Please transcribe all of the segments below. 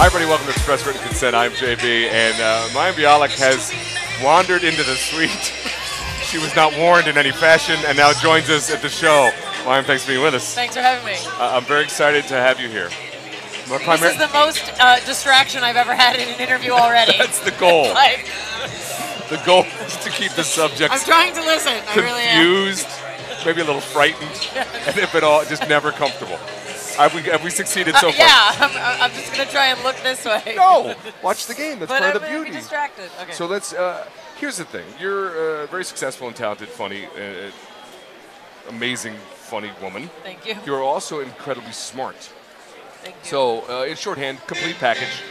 Hi, everybody. Welcome to Express Written Consent. I'm JB, and uh, Mayim Bialik has wandered into the suite. she was not warned in any fashion, and now joins us at the show. Mayim, thanks for being with us. Thanks for having me. Uh, I'm very excited to have you here. My This is the most uh, distraction I've ever had in an interview already. That's the goal. like, The goal is to keep the subject. I'm trying to listen. I really am. confused, maybe a little frightened, and if at all, just never comfortable. Have we, have we succeeded so Uh, far? yeah, I'm, I'm just gonna try and look this way. No, watch the game. That's but part I'm of the beauty. distracted. Okay. So let's. Uh, here's the thing. You're a very successful and talented, funny, uh, amazing, funny woman. Thank you. You're also incredibly smart. Thank you. So uh, in shorthand, complete package.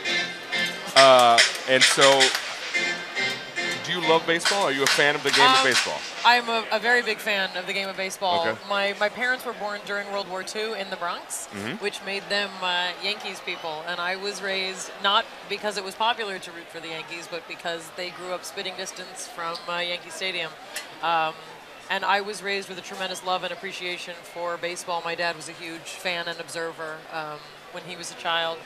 Uh, and so, do you love baseball? Are you a fan of the game of Um, baseball? I'm a, a very big fan of the game of baseball. Okay. My my parents were born during World War II in the Bronx, Mm-hmm. which made them uh, Yankees people, and I was raised not because it was popular to root for the Yankees, but because they grew up spitting distance from uh, Yankee Stadium. Um, and I was raised with a tremendous love and appreciation for baseball. My dad was a huge fan and observer um, when he was a child.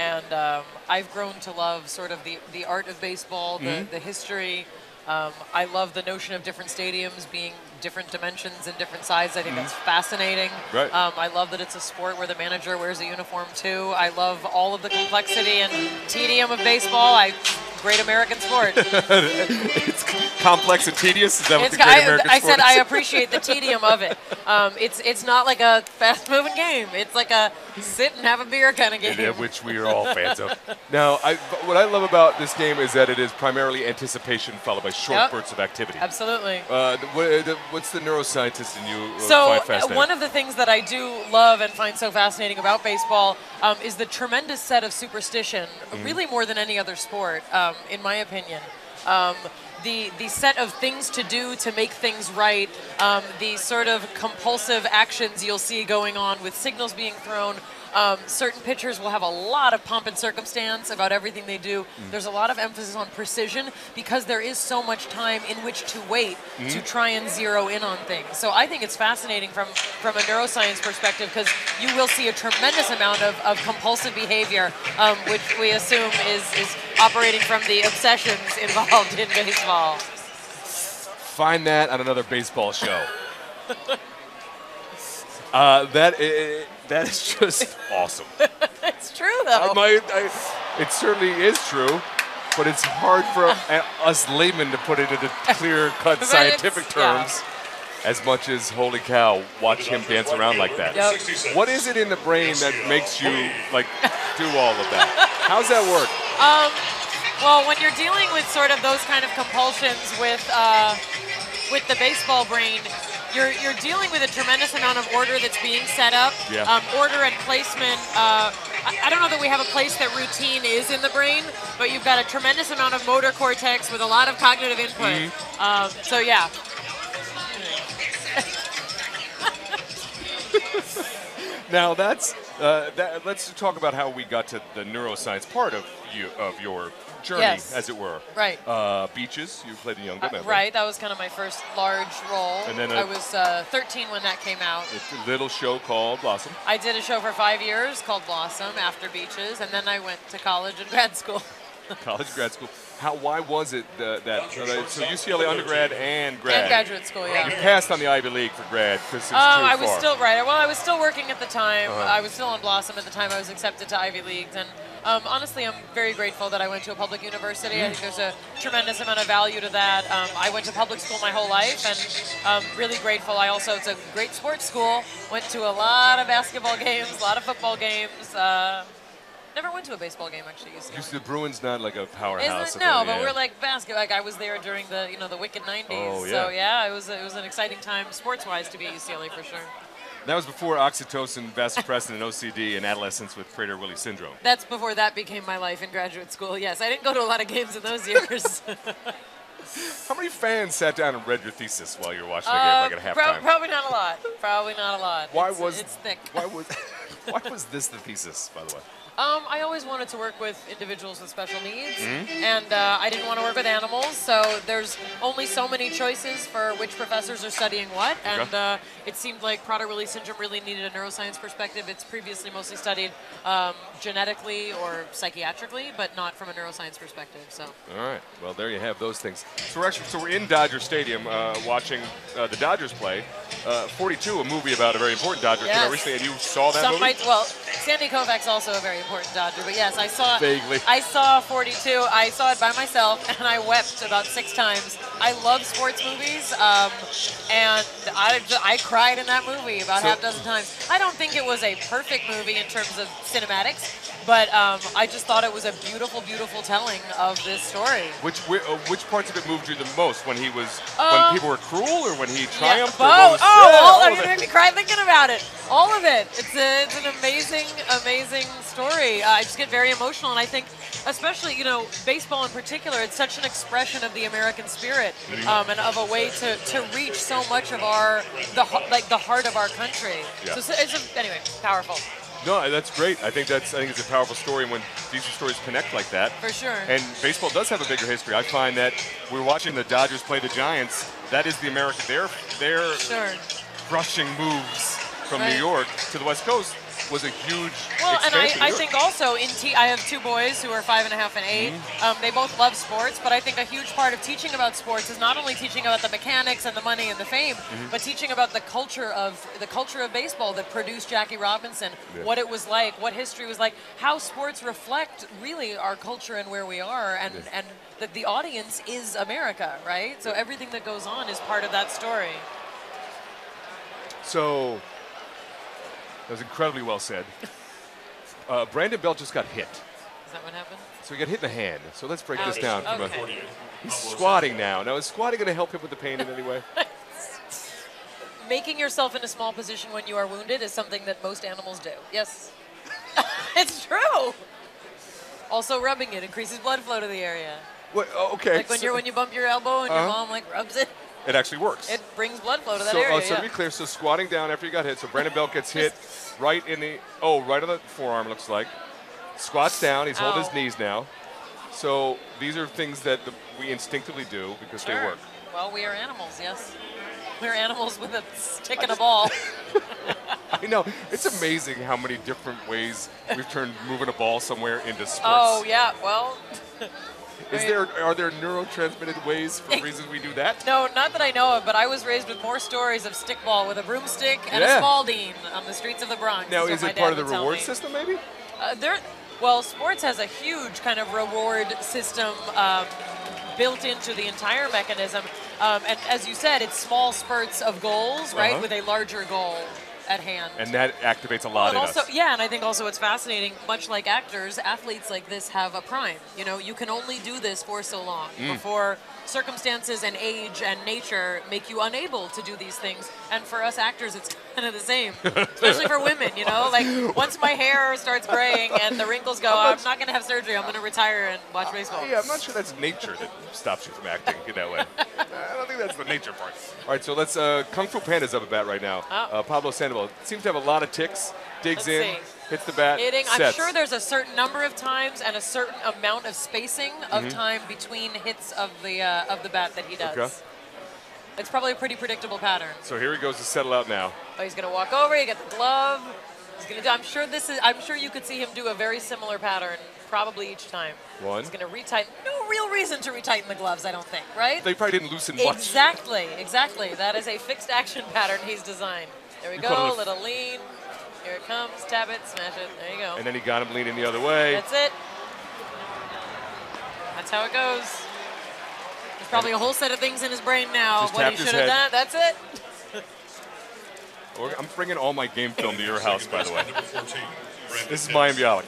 And um, I've grown to love sort of the, the art of baseball, the, Mm-hmm. the history. Um, I love the notion of different stadiums being different dimensions and different sizes. I think that's fascinating. Mm-hmm. Right. Um, I love that it's a sport where the manager wears a uniform too. I love all of the complexity and tedium of baseball. I great American sport. it's complex and tedious. Is that what the Great I, American I Sport said I appreciate the tedium of it. Um, it's it's not like a fast-moving game. It's like a sit and have a beer kind of game. Yeah, which we are all fans of. Now, I, what I love about this game is that it is primarily anticipation followed by short Yep. bursts of activity. Absolutely. Uh, the, what, the, what's the neuroscientist in you uh, So find uh, one of the things that I do love and find so fascinating about baseball um, is the tremendous set of superstition, Mm-hmm. really more than any other sport, um, in my opinion. Um, the, the set of things to do to make things right, um, the sort of compulsive actions you'll see going on with signals being thrown. Um, certain pitchers will have a lot of pomp and circumstance about everything they do. There's a lot of emphasis on precision because there is so much time in which to wait to try and zero in on things. So I think it's fascinating from, from a neuroscience perspective because you will see a tremendous amount of, of compulsive behavior, um, which we assume is, is operating from the obsessions involved in baseball. Find that on another baseball show. uh, That that is just awesome. It's true, I though. might, I, it certainly is true, but it's hard for us laymen to put it into clear-cut it's- scientific yeah. terms. As much as holy cow, watch him dance around like that. Yep. What is it in the brain that makes you like do all of that? How's that work? Um, well, when you're dealing with sort of those kind of compulsions with uh, with the baseball brain, you're you're dealing with a tremendous amount of order that's being set up. Yeah. Um, order and placement. Uh, I, I don't know that we have a place that routine is in the brain, but you've got a tremendous amount of motor cortex with a lot of cognitive input. Um, so yeah. Now that's uh, that, let's talk about how we got to the neuroscience part of you of your journey, Yes. as it were. Right. Uh, beaches. You played in Young Uh, right, that was kind of my first large role. And then I a- was uh, 13 when that came out. It's a little show called Blossom. I did a show for five years called Blossom after Beaches, and then I went to college and grad school. college grad school. How? Why was it uh, that? So, that- so UCLA undergrad and grad. And graduate school, yeah. You passed on the Ivy League for grad because it was Um, too I was far. still right. Well, I was still working at the time. Uh-huh. I was still on Blossom at the time. I was accepted to Ivy Leagues, and um, honestly, I'm very grateful that I went to a public university. I think there's a tremendous amount of value to that. Um, I went to public school my whole life, and um, really grateful. I also it's a great sports school. Went to a lot of basketball games, a lot of football games. Uh, never went to a baseball game actually. UCLA. The Bruins not like a powerhouse. Isn't? No, but yeah. we're like basket. Like I was there during the you know the wicked '90s. Oh, So yeah. yeah, it was it was an exciting time sports-wise to be at UCLA for sure. That was before oxytocin, vasopressin, and OCD in adolescence with Prader-Willi syndrome. That's before that became my life in graduate school. Yes, I didn't go to a lot of games in those years. How many fans sat down and read your thesis while you were watching the Uh, game like at halftime? probably not a lot. Probably not a lot. Why It's- was it's thick? Why was Why was this the thesis, by the way? Um, I always wanted to work with individuals with special needs, Mm-hmm. and uh, I didn't want to work with animals. So there's only so many choices for which professors are studying what, and Okay. uh, it seemed like Prader-Willi syndrome really needed a neuroscience perspective. It's previously mostly studied um, genetically or psychiatrically, but not from a neuroscience perspective. So All right. Well, there you have those things. So we're actually so we're in Dodger Stadium uh, watching uh, the Dodgers play. Uh, 42, a movie about a very important Dodger team. Yes. Recently, and you saw that Some movie. Well, Sandy Koufax also a very important Dodger, but yes, I saw Vaguely. I saw 42. I saw it by myself, and I wept about six times. I love sports movies, um, and I, I cried in that movie about So- half a dozen times. I don't think it was a perfect movie in terms of cinematics, but um, I just thought it was a beautiful, beautiful telling of this story. Which uh, which parts of it moved you the most? When he was Uh, when people were cruel, or when he triumphed? Yeah, both. was- Oh, Yeah, all, all gonna make me cry thinking about it. All of it. It's a, it's an amazing, amazing story. Uh, I just get very emotional, and I think, especially you know, baseball in particular, it's such an expression of the American spirit, Mm-hmm. um, and of a way to, to reach so much of our the like the heart of our country. Yeah. So, so it's a, anyway, powerful No, that's great. I think that's I think it's a powerful story when these stories connect like that. for sure. And baseball does have a bigger history. I find that we're watching the Dodgers play the Giants. That is the American. Their their sure. rushing moves from Right. New York to the West Coast was a huge Well, and I. I think also in T, I have two boys who are five and a half and 8 Mm-hmm. Um, they both love sports, but I think a huge part of teaching about sports is not only teaching about the mechanics and the money and the fame, Mm-hmm. but teaching about the culture of the culture of baseball that produced Jackie Robinson, Yeah. what it was like, what history was like, how sports reflect really our culture and where we are, and and that the audience is America, right? So everything that goes on is part of that story. So that was incredibly well said. Uh, Brandon Belt just got hit. Is that what happened? So he got hit in the hand. So let's break this Ouch. down. From a- he's squatting now. Now is squatting going to help him with the pain in any way? making yourself in a small position when you are wounded is something that most animals do. Yes. it's true. Also, rubbing it increases blood flow to the area. What, oh, okay. Like when so you're when you bump your elbow and your Uh-huh. mom like rubs it, it actually works. it brings blood flow to that so, area. uh, so yeah. to be clear, so squatting down after you got hit. So Brandon Belt gets hit right in the oh, right on the forearm. Looks like squats down. He's holding his knees now. So these are things that the, we instinctively do because they work. Well, we are animals, yes. We're animals with a stick and a ball. I know it's amazing how many different ways we've turned moving a ball somewhere into sports. oh yeah, well, Is there are there neurotransmitted ways for reasons we do that? no, not that I know of, but I was raised with more stories of stickball with a broomstick and Yeah. a Spalding on the streets of the Bronx. Now is it part of the reward system maybe? Uh, there, well, sports has a huge kind of reward system um, built into the entire mechanism, um, and as you said, it's small spurts of goals, right, Uh-huh. with a larger goal at hand. And that activates a lot in also, us. yeah, and I think also it's fascinating, much like actors, athletes like this have a prime. You know, you can only do this for so long Mm. before circumstances and age and nature make you unable to do these things. And for us actors, it's of the same, especially for women. You know, like once my hair starts graying and the wrinkles go, I'm not going to have surgery. I'm going to retire and watch baseball. Yeah, I'm not sure that's nature that stops you from acting in that way. I don't think that's the nature part. All right, so let's. Uh, Kung Fu Panda's up at bat right now. Oh. Uh, Pablo Sandoval seems to have a lot of ticks. Digs Let's in, see. hits the bat, Hitting, I'm sure there's a certain number of times and a certain amount of spacing of time between hits of the uh, of the bat that he does. Okay. It's probably a pretty predictable pattern. So here he goes to settle out now. Oh, he's gonna walk over. He get the glove. He's gonna do. I'm sure this is. I'm sure you could see him do a very similar pattern, probably each time. One. He's gonna retighten. No real reason to retighten the gloves, I don't think. Right? They probably didn't loosen much. Exactly. Exactly. That is a fixed action pattern he's designed. There we You go. a- Little lean. Here it comes. Tap it. Smash it. There you go. And then he got him leaning the other way. That's it. That's how it goes. There's probably a whole set of things in his brain now. Just What he his should have head. done. That's it. I'm bringing all my game film to your house, by the way. This is Mayim Bialik.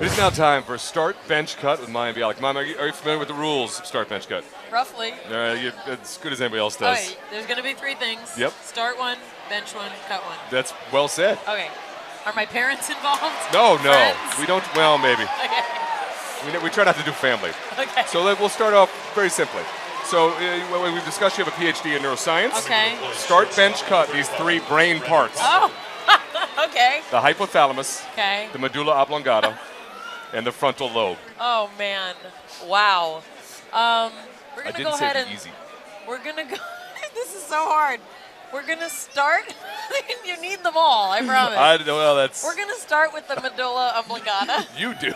It is now time for Start Bench Cut with Mayim Bialik. Mayim, are you, are you familiar with the rules of Start Bench Cut? Roughly. Uh, you, as good as anybody else does. right, there's going to be three things. Yep. Start one, bench one, cut one. That's well said. Okay. Are my parents involved? No, no, Friends? we don't. Well, maybe Okay. We, we try not to do family. Okay. So let, we'll start off very simply. So uh, we- we've discussed you have a PhD in neuroscience. Okay. Start bench cut these three brain parts: Oh, okay. the hypothalamus, Okay. the medulla oblongata, and the frontal lobe. Oh man, wow. Um, we're gonna didn't go say ahead and easy. we're gonna go. this is so hard. We're gonna start. you need them all. I promise. I well, that's we're gonna start with the medulla oblongata. you do.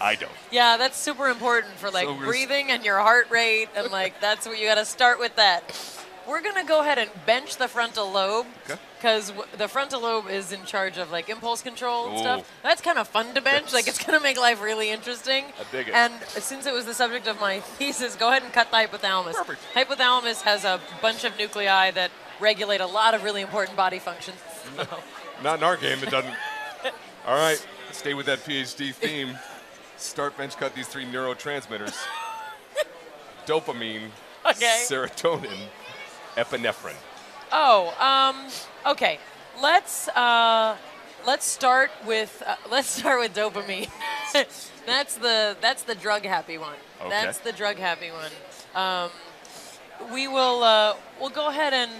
I don't. Yeah, that's super important for like So breathing and your heart rate, and like that's what you got to start with that. We're gonna go ahead and bench the frontal lobe Okay. because w- the frontal lobe is in charge of like impulse control and Ooh. stuff. That's kind of fun to bench. Like it's gonna make life really interesting. I dig it. And since it was the subject of my thesis, go ahead and cut the hypothalamus. Perfect. Hypothalamus has a bunch of nuclei that regulate a lot of really important body functions. Not in our game. It doesn't. All right. Stay with that PhD theme. Start bench cut these three neurotransmitters: dopamine, Okay. serotonin, epinephrine. Oh, um, okay. Let's uh, let's start with uh, let's start with dopamine. that's the that's the drug happy one. Okay. That's the drug happy one. Um, we will uh, we'll go ahead and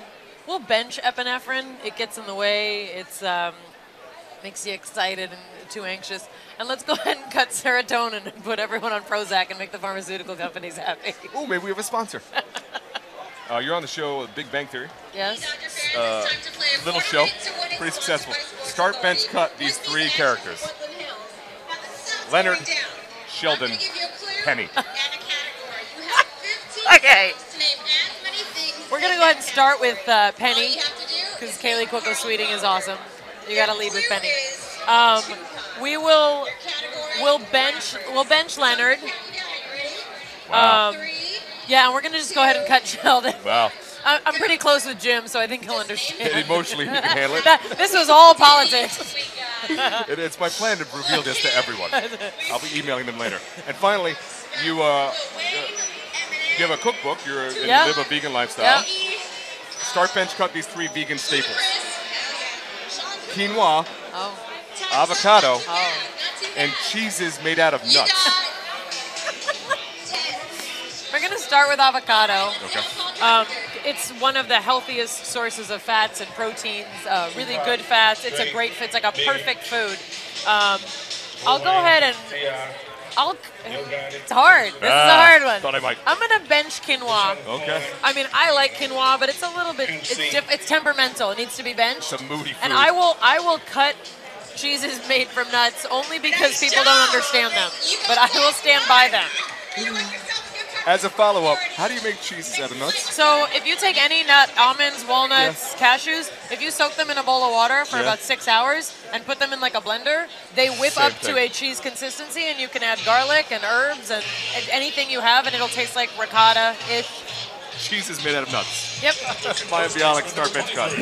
we'll bench epinephrine. It gets in the way. It's um, makes you excited and too anxious. And let's go ahead and cut serotonin and put everyone on Prozac and make the pharmaceutical companies happy. Oh, maybe we have a sponsor. uh, you're on the show Big Bang Theory. yes. Uh, little show, pretty successful. Start bench cut these three characters: Leonard, Sheldon, Penny. Okay. We're gonna go ahead and start with uh, Penny because Kaley Cuoco Sweeting is awesome. You got to lead with Penny. Um, we will we'll bench we'll bench Leonard. Wow. Um, yeah, and we're gonna just go ahead and cut Sheldon. wow. I- I'm pretty close with Jim, so I think he'll understand. Emotionally, he can handle it. That, this was all politics. It- It's my plan to reveal this to everyone. I'll be emailing them later. And finally, you uh, you have a cookbook. You're and Yeah. you live a vegan lifestyle. Yeah. Start bench cut these three vegan staples: quinoa, Oh. avocado, Oh. and cheeses made out of nuts. We're gonna start with avocado. Okay. Um, it's one of the healthiest sources of fats and proteins. Uh, really good fats. It's a great. It's like a perfect food. Um, I'll go ahead and I'll. It's hard. This is a Ah, hard one. thought I might. I'm gonna bench quinoa. Okay. I mean, I like quinoa, but it's a little bit. It's diff, It's temperamental. It needs to be benched. It's a moody food. And I will. I will cut cheeses made from nuts only because people don't understand them. But I will stand by them. As a follow-up, how do you make cheeses out of nuts? So if you take any nut, almonds, walnuts, cashews, if you soak them in a bowl of water for Yeah. about six hours and put them in like a blender, they whip Same up to a cheese consistency, and you can add garlic and herbs and, and anything you have, and it'll taste like ricotta-ish. Cheese is made out of nuts. Yep. My bionic start bench cut.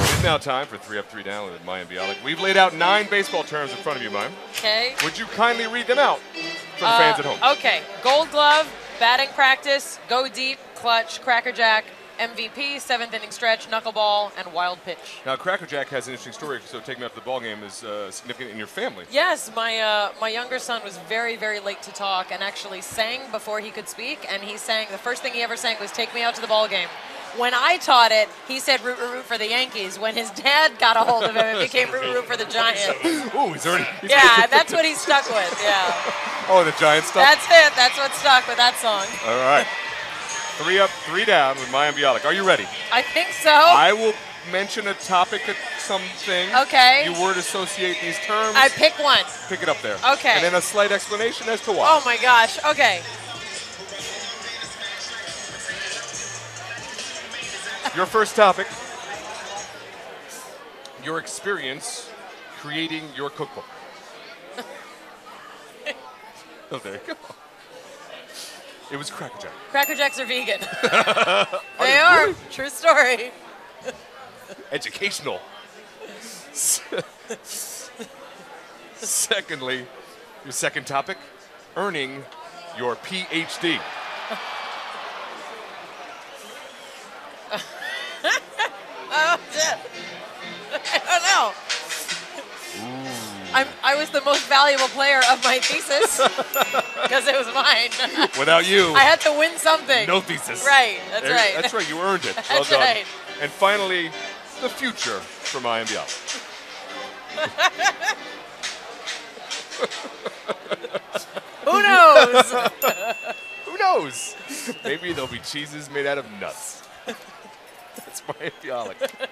It's now time for three up, three down with Mayim Bialik. We've laid out nine baseball terms in front of you, Mayim. Okay. Would you kindly read them out for the fans at home? Okay. Gold glove, batting practice, go deep, clutch, crackerjack, MVP, seventh inning stretch, knuckleball, and wild pitch. Now, Cracker Jack has an interesting story, so taking me up to the ball game is uh, significant in your family. Yes, my uh, my younger son was very very late to talk and actually sang before he could speak. And he sang the first thing he ever sang was "Take Me Out to the Ball Game." When I taught it, he said "root root root for the Yankees." When his dad got a hold of him, it became "root root for the Giants." Ooh, he's already. he's Yeah, that's what he's stuck with. Yeah, Oh, the Giants stuff. that's it. That's what stuck with that song. All right. Three up, three down with Mayim Bialik. Are you ready? I think so. I will mention a topic, something. Okay. You word associate these terms. I pick one. Pick it up there. Okay. And then a slight explanation as to why. Oh my gosh. Okay. Your first topic. Your experience creating your cookbook. oh, there you go. It was Cracker Jack. Cracker Jacks are vegan. they are. True story. Educational. Secondly, your second topic, earning your PhD. Was the most valuable player of my thesis because it was mine. Without you, I had to win something. no thesis. Right, that's There- right. That's right. You earned it. well That's done. right. And finally, the future for Mayim Bialik. Who knows? Who knows? Maybe there'll be cheeses made out of nuts. That's Mayim Bialik.